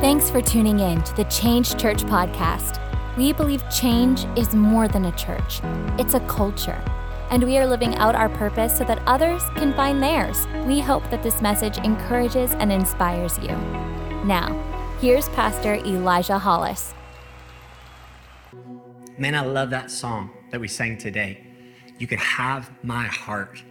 Thanks for tuning in to the Change Church podcast. We believe change is more than a church, it's a culture. And we are living out our purpose so that others can find theirs. We hope that this message encourages and inspires you. Now, here's Pastor Elijah Hollis. Man, I love that song that we sang today. You could have my heart.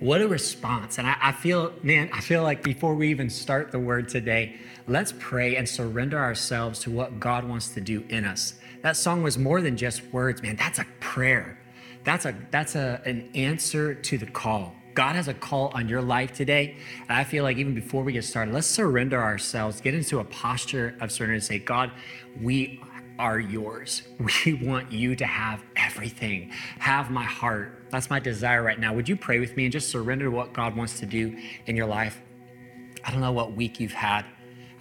What a response. And I, I, feel, man, I feel like before we even start the word today, let's pray and surrender ourselves to what God wants to do in us. That song was more than just words, man. That's a prayer. That's a that's a an answer to the call. God has a call on your life today. And I feel like even before we get started, let's surrender ourselves, get into a posture of surrender and say, God, we are yours. We want you to have everything. Have my heart. That's my desire right now. Would you pray with me and just surrender to what God wants to do in your life? I don't know what week you've had.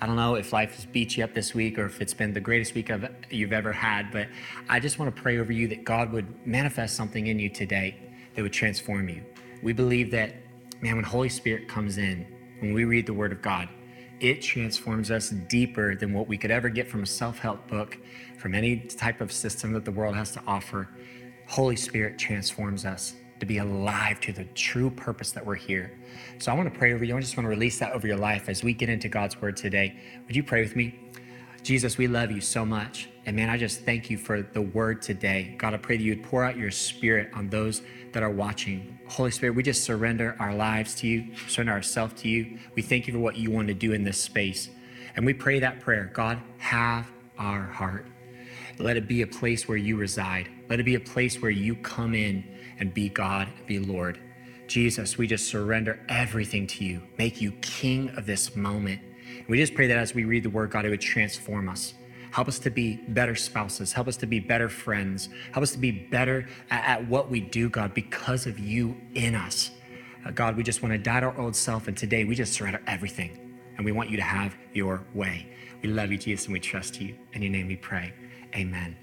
I don't know if life has beat you up this week or if it's been the greatest week of, you've ever had, but I just want to pray over you that God would manifest something in you today that would transform you. We believe that, man, when Holy Spirit comes in, when we read the Word of God, it transforms us deeper than what we could ever get from a self help book, from any type of system that the world has to offer. Holy Spirit transforms us to be alive to the true purpose that we're here. So I want to pray over you. I just want to release that over your life as we get into God's word today. Would you pray with me? Jesus, we love you so much. And man, I just thank you for the word today. God, I pray that you would pour out your spirit on those that are watching. Holy Spirit, we just surrender our lives to you, surrender ourselves to you. We thank you for what you want to do in this space. And we pray that prayer God, have our heart. Let it be a place where you reside. Let it be a place where you come in and be God, be Lord. Jesus, we just surrender everything to you. Make you king of this moment. We just pray that as we read the word, God, it would transform us. Help us to be better spouses. Help us to be better friends. Help us to be better at, at what we do, God, because of you in us. Uh, God, we just want to die to our old self, and today we just surrender everything, and we want you to have your way. We love you, Jesus, and we trust you. In your name we pray. Amen.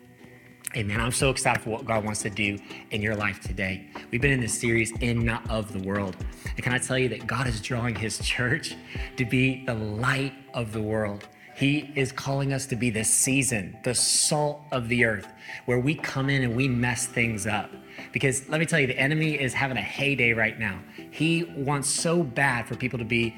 Amen. I'm so excited for what God wants to do in your life today. We've been in this series, In Not of the World. And can I tell you that God is drawing his church to be the light of the world? He is calling us to be the season, the salt of the earth, where we come in and we mess things up. Because let me tell you, the enemy is having a heyday right now. He wants so bad for people to be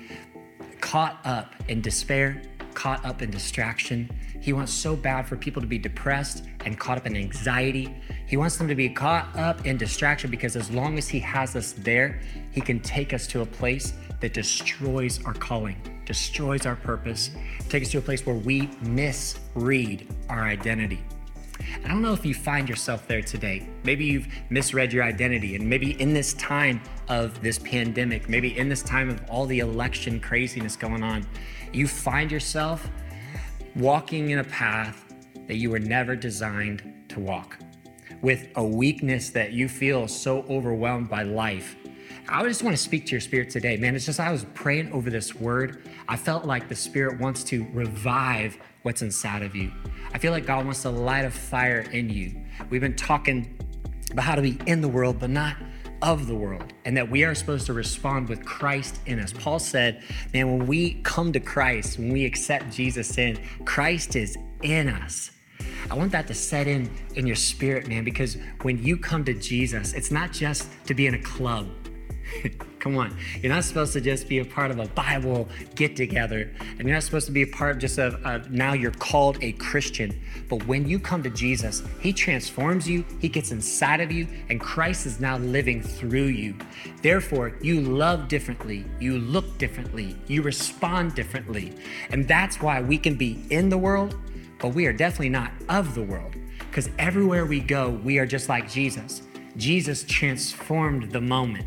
caught up in despair, caught up in distraction. He wants so bad for people to be depressed and caught up in anxiety. He wants them to be caught up in distraction because as long as He has us there, He can take us to a place that destroys our calling, destroys our purpose, take us to a place where we misread our identity. I don't know if you find yourself there today. Maybe you've misread your identity, and maybe in this time of this pandemic, maybe in this time of all the election craziness going on, you find yourself walking in a path that you were never designed to walk, with a weakness that you feel so overwhelmed by life. I just want to speak to your spirit today, man. It's just I was praying over this word. I felt like the spirit wants to revive what's inside of you. I feel like God wants to light a fire in you. We've been talking about how to be in the world, but not of the world and that we are supposed to respond with Christ in us. Paul said, man, when we come to Christ, when we accept Jesus in, Christ is in us. I want that to set in in your spirit, man, because when you come to Jesus, it's not just to be in a club. Come on. You're not supposed to just be a part of a Bible get together. And you're not supposed to be a part just of now you're called a Christian. But when you come to Jesus, He transforms you, He gets inside of you, and Christ is now living through you. Therefore, you love differently, you look differently, you respond differently. And that's why we can be in the world, but we are definitely not of the world. Because everywhere we go, we are just like Jesus. Jesus transformed the moment.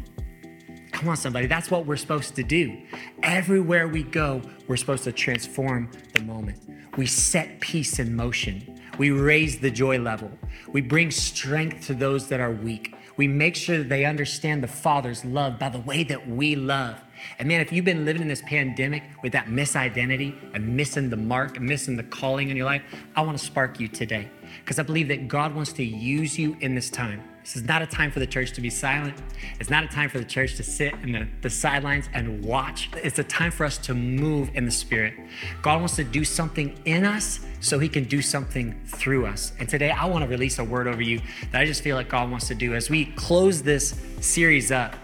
Come on, somebody. That's what we're supposed to do. Everywhere we go, we're supposed to transform the moment. We set peace in motion. We raise the joy level. We bring strength to those that are weak. We make sure that they understand the Father's love by the way that we love. And man, if you've been living in this pandemic with that misidentity and missing the mark missing the calling in your life, I want to spark you today because I believe that God wants to use you in this time. This is not a time for the church to be silent. It's not a time for the church to sit in the, the sidelines and watch. It's a time for us to move in the Spirit. God wants to do something in us so He can do something through us. And today I want to release a word over you that I just feel like God wants to do. As we close this series up,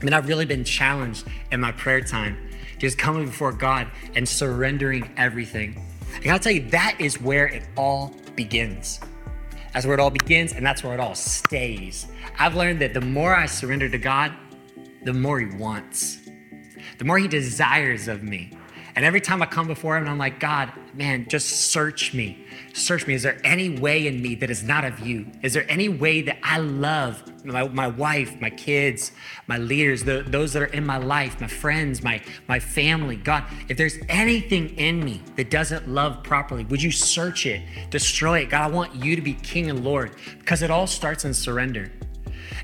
I mean, I've really been challenged in my prayer time, just coming before God and surrendering everything. I gotta tell you, that is where it all begins. That's where it all begins, and that's where it all stays. I've learned that the more I surrender to God, the more He wants, the more He desires of me. And every time I come before Him, I'm like, God, man, just search me. Search me. Is there any way in me that is not of you? Is there any way that I love my, my wife, my kids, my leaders, the, those that are in my life, my friends, my, my family? God, if there's anything in me that doesn't love properly, would you search it, destroy it? God, I want you to be King and Lord because it all starts in surrender.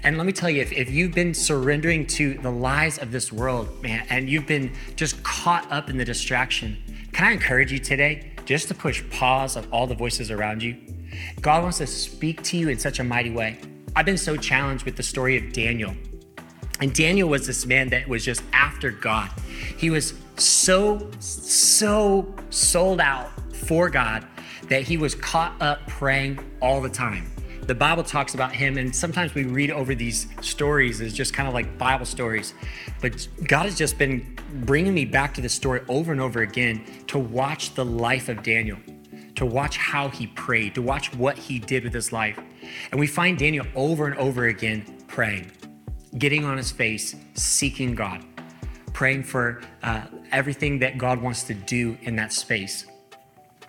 And let me tell you, if, if you've been surrendering to the lies of this world, man, and you've been just caught up in the distraction, can I encourage you today just to push pause of all the voices around you? God wants to speak to you in such a mighty way. I've been so challenged with the story of Daniel. And Daniel was this man that was just after God. He was so, so sold out for God that he was caught up praying all the time the Bible talks about him, and sometimes we read over these stories as just kind of like Bible stories. But God has just been bringing me back to this story over and over again to watch the life of Daniel, to watch how he prayed, to watch what he did with his life. And we find Daniel over and over again praying, getting on his face, seeking God, praying for uh, everything that God wants to do in that space.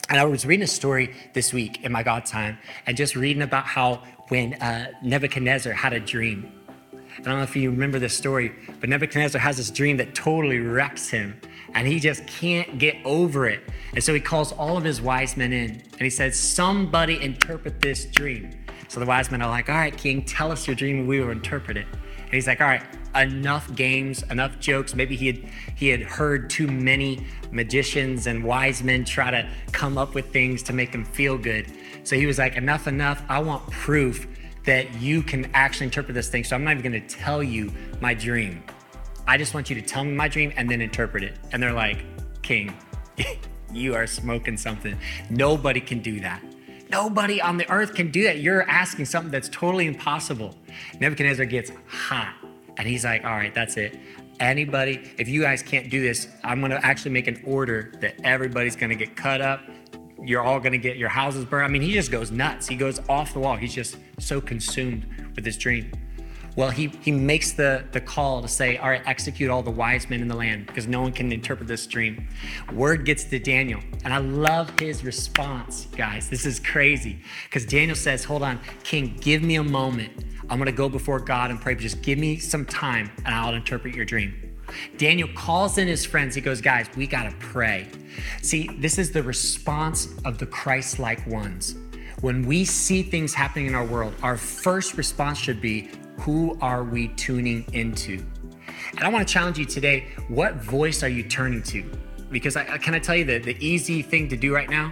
And I was reading a story this week in my God time and just reading about how when uh, Nebuchadnezzar had a dream. I don't know if you remember this story, but Nebuchadnezzar has this dream that totally wrecks him and he just can't get over it. And so he calls all of his wise men in and he says, Somebody interpret this dream. So the wise men are like, All right, king, tell us your dream and we will interpret it. And he's like, All right, enough games, enough jokes. Maybe he had he had heard too many magicians and wise men try to come up with things to make him feel good. So he was like, enough, enough. I want proof that you can actually interpret this thing. So I'm not even going to tell you my dream. I just want you to tell me my dream and then interpret it. And they're like, King, you are smoking something. Nobody can do that. Nobody on the earth can do that. You're asking something that's totally impossible. Nebuchadnezzar gets hot and he's like, all right, that's it. Anybody, if you guys can't do this, I'm going to actually make an order that everybody's going to get cut up. You're all going to get your houses burned. I mean, he just goes nuts. He goes off the wall. He's just so consumed with this dream. Well, he, he makes the, the call to say, All right, execute all the wise men in the land because no one can interpret this dream. Word gets to Daniel, and I love his response, guys. This is crazy because Daniel says, Hold on, King, give me a moment. I'm gonna go before God and pray, but just give me some time and I'll interpret your dream. Daniel calls in his friends. He goes, Guys, we gotta pray. See, this is the response of the Christ like ones. When we see things happening in our world, our first response should be, Who are we tuning into? And I wanna challenge you today what voice are you turning to? Because I, can I tell you that the easy thing to do right now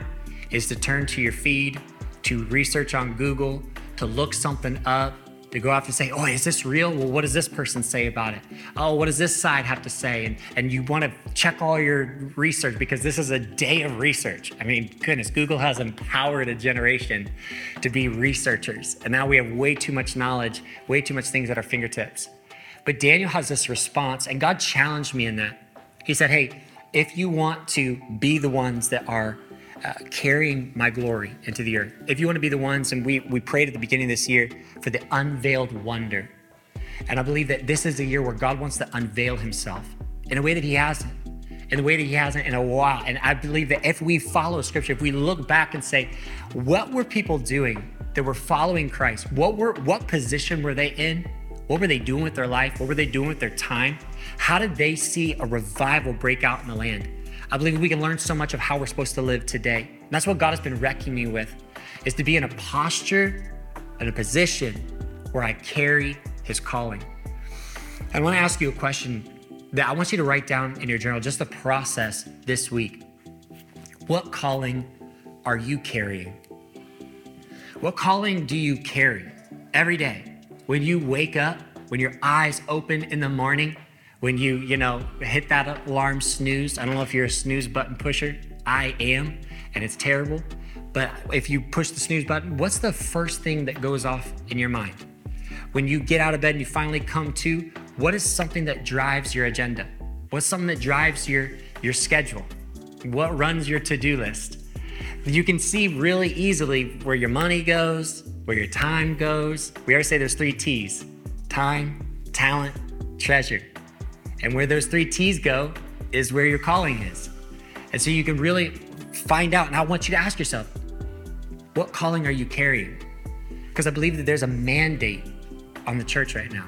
is to turn to your feed, to research on Google, to look something up, to go off and say, oh, is this real? Well, what does this person say about it? Oh, what does this side have to say? And, and you want to check all your research because this is a day of research. I mean, goodness, Google has empowered a generation to be researchers. And now we have way too much knowledge, way too much things at our fingertips. But Daniel has this response, and God challenged me in that. He said, hey, if you want to be the ones that are uh, carrying my glory into the earth. If you want to be the ones, and we, we prayed at the beginning of this year for the unveiled wonder. And I believe that this is a year where God wants to unveil himself in a way that he hasn't, in a way that he hasn't in a while. And I believe that if we follow scripture, if we look back and say, what were people doing that were following Christ? What were what position were they in? What were they doing with their life? What were they doing with their time? How did they see a revival break out in the land? I believe we can learn so much of how we're supposed to live today. And that's what God has been wrecking me with, is to be in a posture and a position where I carry his calling. I want to ask you a question that I want you to write down in your journal just the process this week. What calling are you carrying? What calling do you carry every day? When you wake up, when your eyes open in the morning, when you, you know, hit that alarm snooze. I don't know if you're a snooze button pusher. I am, and it's terrible. But if you push the snooze button, what's the first thing that goes off in your mind? When you get out of bed and you finally come to, what is something that drives your agenda? What's something that drives your, your schedule? What runs your to do list? You can see really easily where your money goes, where your time goes. We always say there's three T's time, talent, treasure. And where those three T's go is where your calling is. And so you can really find out. And I want you to ask yourself, what calling are you carrying? Because I believe that there's a mandate on the church right now.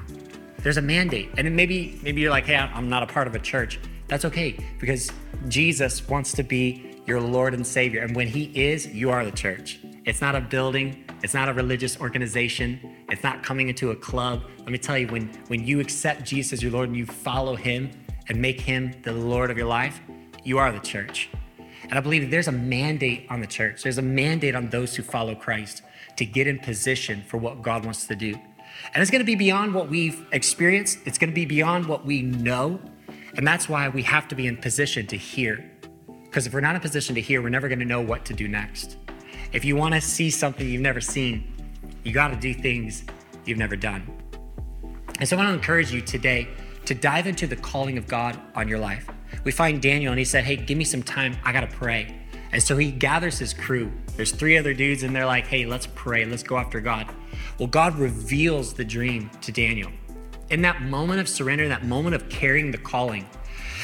There's a mandate. And maybe maybe you're like, hey, I'm not a part of a church. That's okay because Jesus wants to be your Lord and Savior. And when He is, you are the church. It's not a building, it's not a religious organization, it's not coming into a club. Let me tell you, when, when you accept Jesus as your Lord and you follow Him and make Him the Lord of your life, you are the church. And I believe there's a mandate on the church, there's a mandate on those who follow Christ to get in position for what God wants to do. And it's going to be beyond what we've experienced, it's going to be beyond what we know. And that's why we have to be in position to hear. Because if we're not in position to hear, we're never going to know what to do next. If you want to see something you've never seen, you got to do things you've never done. And so I want to encourage you today to dive into the calling of God on your life. We find Daniel and he said, Hey, give me some time. I got to pray. And so he gathers his crew. There's three other dudes, and they're like, Hey, let's pray. Let's go after God. Well, God reveals the dream to Daniel. In that moment of surrender, that moment of carrying the calling.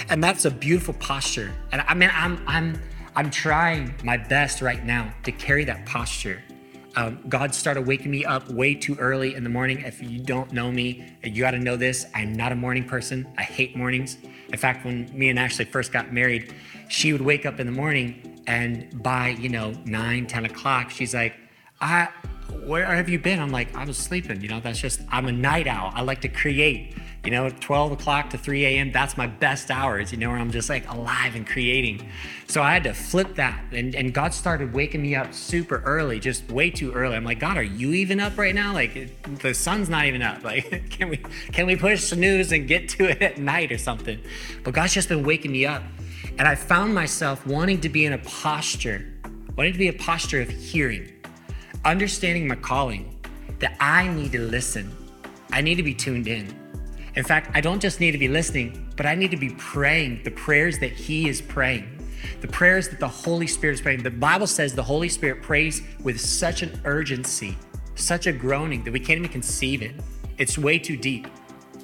And that's a beautiful posture. And I mean, I'm, I'm, I'm trying my best right now to carry that posture. Um, God started waking me up way too early in the morning. If you don't know me, you got to know this. I'm not a morning person. I hate mornings. In fact, when me and Ashley first got married, she would wake up in the morning and by, you know, 9, 10 o'clock, she's like, I, where have you been? I'm like, I was sleeping. You know, that's just, I'm a night owl. I like to create. You know, 12 o'clock to 3 a.m., that's my best hours, you know, where I'm just like alive and creating. So I had to flip that. And, and God started waking me up super early, just way too early. I'm like, God, are you even up right now? Like, the sun's not even up. Like, can we, can we push snooze and get to it at night or something? But God's just been waking me up. And I found myself wanting to be in a posture, wanting to be a posture of hearing, understanding my calling, that I need to listen. I need to be tuned in. In fact, I don't just need to be listening, but I need to be praying the prayers that He is praying, the prayers that the Holy Spirit is praying. The Bible says the Holy Spirit prays with such an urgency, such a groaning that we can't even conceive it. It's way too deep.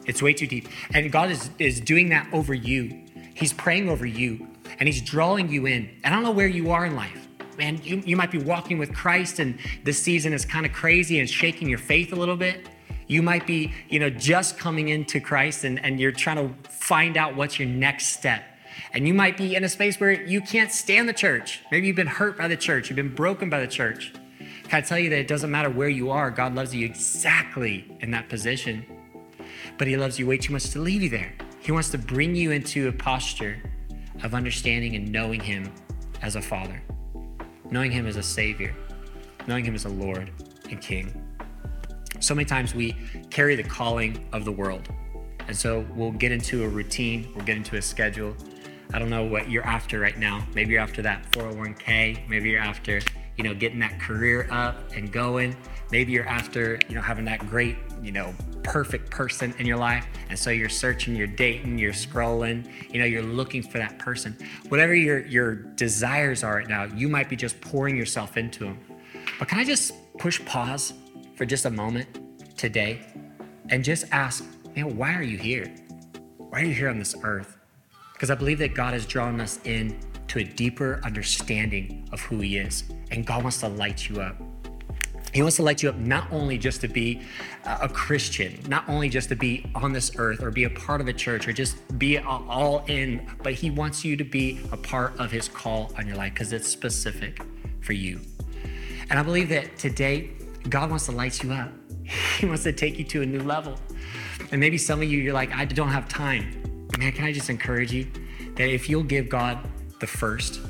It's way too deep. And God is, is doing that over you. He's praying over you and He's drawing you in. I don't know where you are in life. Man, you, you might be walking with Christ and this season is kind of crazy and shaking your faith a little bit. You might be, you know, just coming into Christ and, and you're trying to find out what's your next step. And you might be in a space where you can't stand the church. Maybe you've been hurt by the church, you've been broken by the church. Can I tell you that it doesn't matter where you are, God loves you exactly in that position. But He loves you way too much to leave you there. He wants to bring you into a posture of understanding and knowing Him as a Father, knowing Him as a Savior, knowing Him as a Lord and King. So many times we carry the calling of the world. And so we'll get into a routine, we'll get into a schedule. I don't know what you're after right now. Maybe you're after that 401k, maybe you're after, you know, getting that career up and going. Maybe you're after, you know, having that great, you know, perfect person in your life. And so you're searching, you're dating, you're scrolling, you know, you're looking for that person. Whatever your your desires are right now, you might be just pouring yourself into them. But can I just push pause for just a moment today and just ask, man, why are you here? Why are you here on this earth? Because I believe that God has drawn us in to a deeper understanding of who He is. And God wants to light you up. He wants to light you up not only just to be uh, a Christian, not only just to be on this earth or be a part of a church or just be all in, but He wants you to be a part of His call on your life because it's specific for you. And I believe that today God wants to light you up. He wants to take you to a new level. And maybe some of you, you're like, I don't have time. man, can I just encourage you that if you'll give God the first,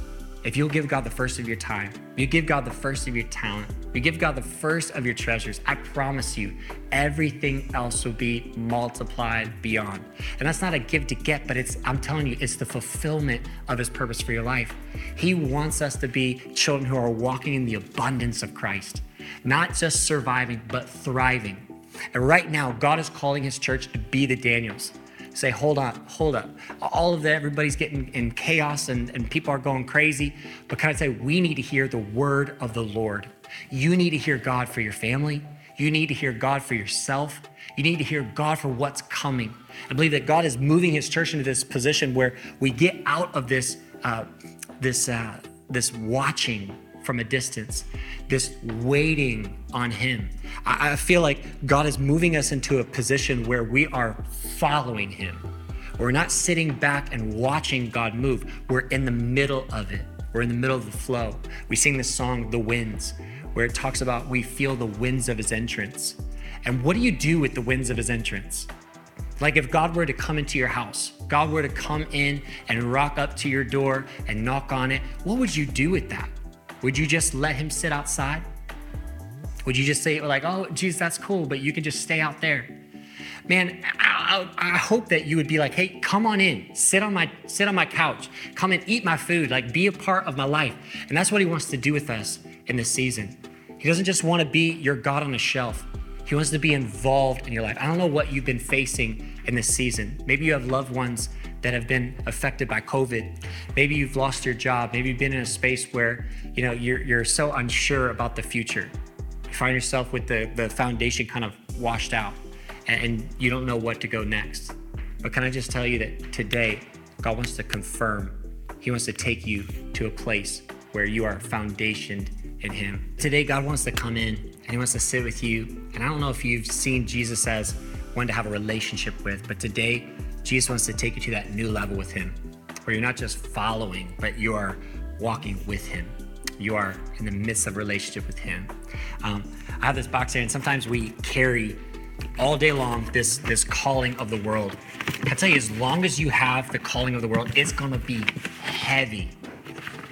if you'll give God the first of your time, you give God the first of your talent, you give God the first of your treasures, I promise you, everything else will be multiplied beyond. And that's not a give to get, but it's, I'm telling you, it's the fulfillment of His purpose for your life. He wants us to be children who are walking in the abundance of Christ, not just surviving, but thriving. And right now, God is calling His church to be the Daniels say, hold on, hold up. All of that, everybody's getting in chaos and, and people are going crazy. But can I say, we need to hear the word of the Lord. You need to hear God for your family. You need to hear God for yourself. You need to hear God for what's coming. I believe that God is moving His church into this position where we get out of this, uh, this, uh, this watching from a distance, this waiting on Him. I, I feel like God is moving us into a position where we are following Him. We're not sitting back and watching God move. We're in the middle of it. We're in the middle of the flow. We sing this song, The Winds, where it talks about we feel the winds of His entrance. And what do you do with the winds of His entrance? Like if God were to come into your house, God were to come in and rock up to your door and knock on it, what would you do with that? Would you just let him sit outside? Would you just say, like, oh, geez, that's cool, but you can just stay out there? Man, I, I, I, hope that you would be like, hey, come on in, sit on my sit on my couch, come and eat my food, like be a part of my life. And that's what he wants to do with us in this season. He doesn't just want to be your God on a shelf. He wants to be involved in your life. I don't know what you've been facing in this season. Maybe you have loved ones that have been affected by COVID. Maybe you've lost your job. Maybe you've been in a space where you know you're you're so unsure about the future. You find yourself with the the foundation kind of washed out, and, and you don't know what to go next. But can I just tell you that today, God wants to confirm. He wants to take you to a place where you are foundationed in Him. Today, God wants to come in and He wants to sit with you. And I don't know if you've seen Jesus as one to have a relationship with, but today Jesus wants to take you to that new level with Him, where you're not just following, but you are walking with Him. You are in the midst of relationship with Him. Um, I have this box here, and sometimes we carry all day long this this calling of the world. I tell you, as long as you have the calling of the world, it's gonna be heavy.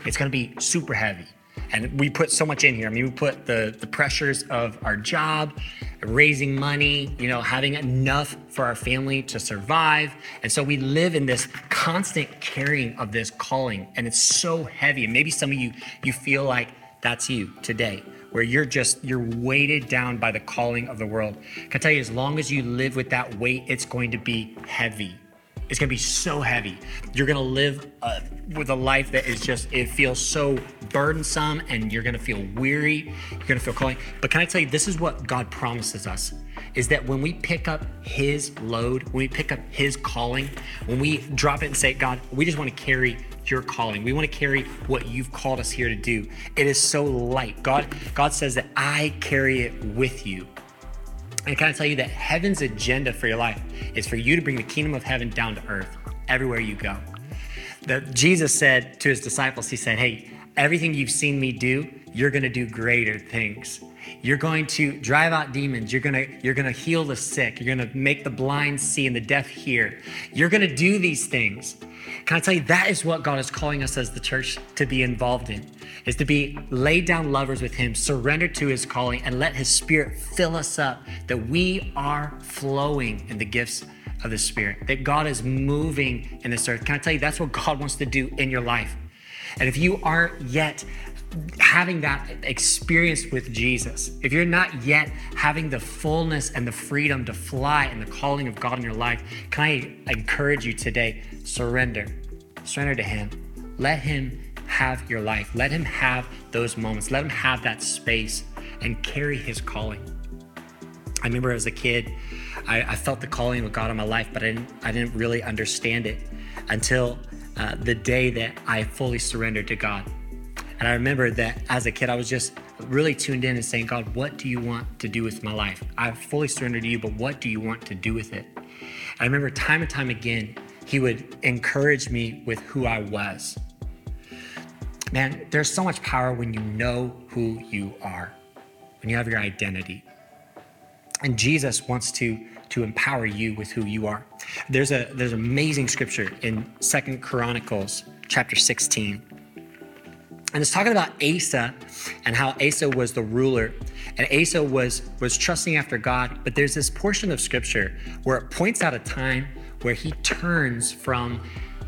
It's gonna be super heavy. And we put so much in here. I mean, we put the, the pressures of our job, raising money, you know, having enough for our family to survive. And so we live in this constant carrying of this calling, and it's so heavy. And maybe some of you, you feel like that's you today, where you're just, you're weighted down by the calling of the world. Can I tell you, as long as you live with that weight, it's going to be heavy. It's gonna be so heavy. You're gonna live uh, with a life that is just, it feels so burdensome and you're gonna feel weary. You're gonna feel calling. But can I tell you, this is what God promises us is that when we pick up His load, when we pick up His calling, when we drop it and say, God, we just wanna carry your calling. We want to carry what you've called us here to do. It is so light. God, God says that I carry it with you. And can I tell you that heaven's agenda for your life is for you to bring the kingdom of heaven down to earth everywhere you go. That Jesus said to his disciples, He said, Hey, everything you've seen me do, you're going to do greater things. You're going to drive out demons. You're going to you're going to heal the sick. You're going to make the blind see and the deaf hear. You're going to do these things. Can I tell you that is what God is calling us as the church to be involved in? Is to be laid down lovers with him, surrender to his calling and let his spirit fill us up that we are flowing in the gifts of the spirit. That God is moving in this earth. Can I tell you that's what God wants to do in your life? And if you aren't yet having that experience with Jesus, if you're not yet having the fullness and the freedom to fly in the calling of God in your life, can I encourage you today? Surrender. Surrender to Him. Let Him have your life. Let Him have those moments. Let Him have that space and carry His calling. I remember as a kid, I, I felt the calling of God in my life, but I didn't, I didn't really understand it until uh, the day that I fully surrendered to God. And I remember that as a kid, I was just really tuned in and saying, God, what do you want to do with my life? I've fully surrendered to you, but what do you want to do with it? I remember time and time again, he would encourage me with who I was. Man, there's so much power when you know who you are, when you have your identity. And Jesus wants to, to empower you with who you are. There's a there's amazing scripture in Second Chronicles chapter 16. And it's talking about Asa and how Asa was the ruler and Asa was was trusting after God, but there's this portion of scripture where it points out a time where he turns from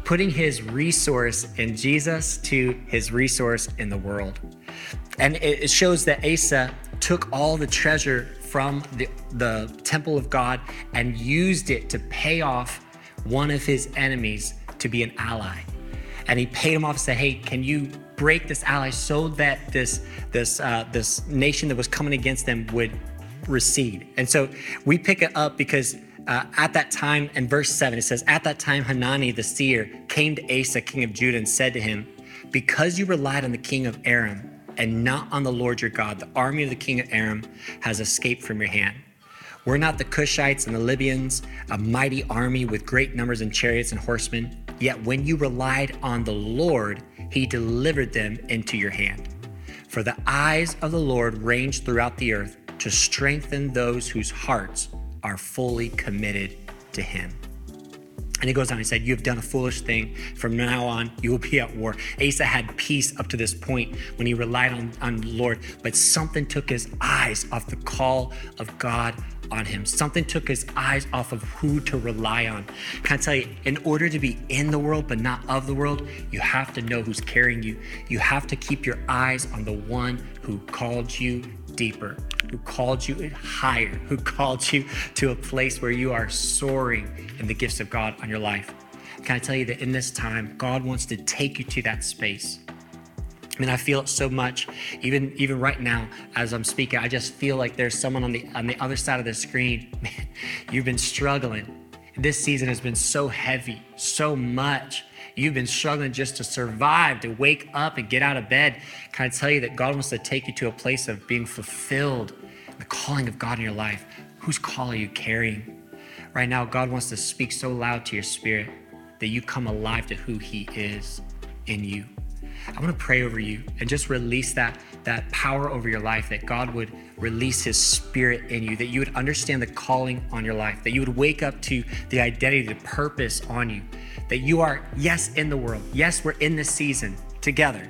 putting his resource in Jesus to his resource in the world. And it shows that Asa took all the treasure from the, the temple of God and used it to pay off one of his enemies to be an ally. And he paid him off and said, Hey, can you break this ally so that this, this, uh, this nation that was coming against them would recede? And so we pick it up because uh, at that time, in verse 7, it says, At that time, Hanani the seer came to Asa, king of Judah, and said to him, Because you relied on the king of Aram and not on the Lord your God, the army of the king of Aram has escaped from your hand. Were not the Cushites and the Libyans a mighty army with great numbers and chariots and horsemen? Yet when you relied on the Lord, he delivered them into your hand. For the eyes of the Lord range throughout the earth to strengthen those whose hearts are fully committed to him. And he goes on, he said, You have done a foolish thing. From now on, you will be at war. Asa had peace up to this point when he relied on, on the Lord, but something took his eyes off the call of God on him. Something took his eyes off of who to rely on. Can I tell you, in order to be in the world but not of the world, you have to know who's carrying you. You have to keep your eyes on the one who called you deeper, who called you higher, who called you to a place where you are soaring in the gifts of God on your life. Can I tell you that in this time, God wants to take you to that space? I mean, I feel it so much. Even even right now, as I'm speaking, I just feel like there's someone on the on the other side of the screen. Man, you've been struggling. This season has been so heavy, so much. You've been struggling just to survive, to wake up and get out of bed. Can I tell you that God wants to take you to a place of being fulfilled, the calling of God in your life? Whose call are you carrying? Right now, God wants to speak so loud to your spirit that you come alive to who He is in you. I want to pray over you and just release that, that power over your life, that God would release His Spirit in you, that you would understand the calling on your life, that you would wake up to the identity, the purpose on you, that you are, yes, in the world. Yes, we're in this season together.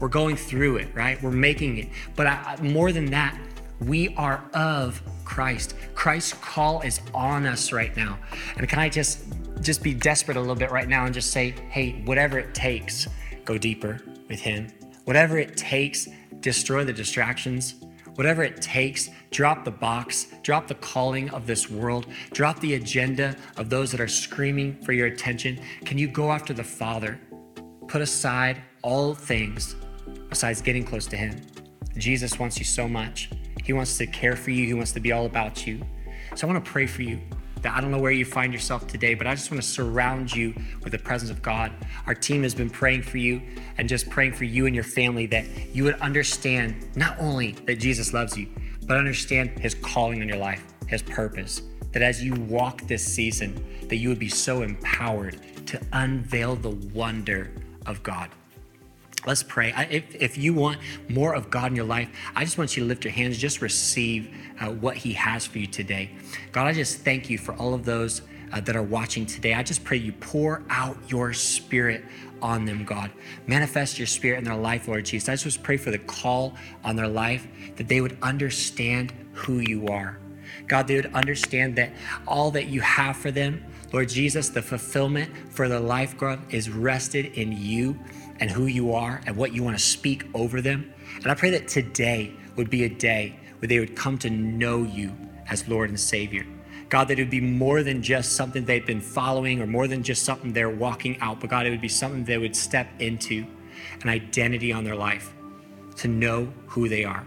We're going through it, right? We're making it. But I, more than that, we are of Christ. Christ's call is on us right now. And can I just just be desperate a little bit right now and just say, hey, whatever it takes, go deeper with Him. Whatever it takes, destroy the distractions. Whatever it takes, drop the box, drop the calling of this world, drop the agenda of those that are screaming for your attention. Can you go after the Father? Put aside all things besides getting close to Him. Jesus wants you so much. He wants to care for you, He wants to be all about you. So I want to pray for you that I don't know where you find yourself today, but I just want to surround you with the presence of God. Our team has been praying for you and just praying for you and your family that you would understand not only that Jesus loves you, but understand his calling on your life, his purpose. That as you walk this season, that you would be so empowered to unveil the wonder of God. Let's pray. If, if you want more of God in your life, I just want you to lift your hands, just receive uh, what He has for you today. God, I just thank you for all of those uh, that are watching today. I just pray you pour out your spirit on them, God. Manifest your spirit in their life, Lord Jesus. I just pray for the call on their life that they would understand who you are. God, they would understand that all that you have for them, Lord Jesus, the fulfillment for their life, God, is rested in you and who you are and what you want to speak over them. And I pray that today would be a day where they would come to know you as Lord and Savior. God, that it would be more than just something they've been following or more than just something they're walking out, but God, it would be something they would step into an identity on their life to know who they are.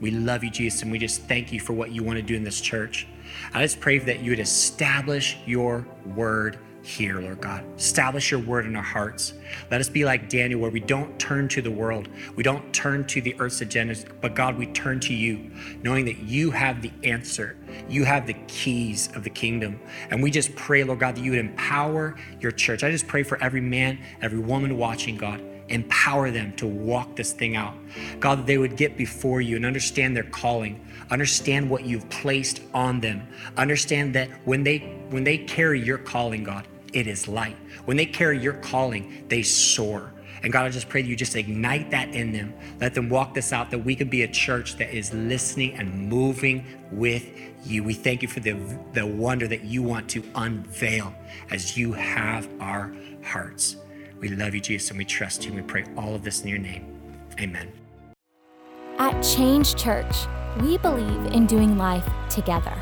We love you, Jesus, and we just thank you for what you want to do in this church. I just pray that you would establish your word here, Lord God. Establish your word in our hearts. Let us be like Daniel, where we don't turn to the world, we don't turn to the earth's agendas, but God, we turn to you, knowing that you have the answer. You have the keys of the kingdom. And we just pray, Lord God, that you would empower your church. I just pray for every man, every woman watching, God. empower them to walk this thing out. God, that they would get before you and understand their calling, understand what you've placed on them, understand that when they when they carry your calling, God, it is light. When they carry your calling, they soar. And God, I just pray that you just ignite that in them. Let them walk this out, that we could be a church that is listening and moving with you. We thank you for the, the wonder that you want to unveil as you have our hearts. We love you, Jesus, and we trust you. And we pray all of this in your name. Amen. At Change Church, we believe in doing life together.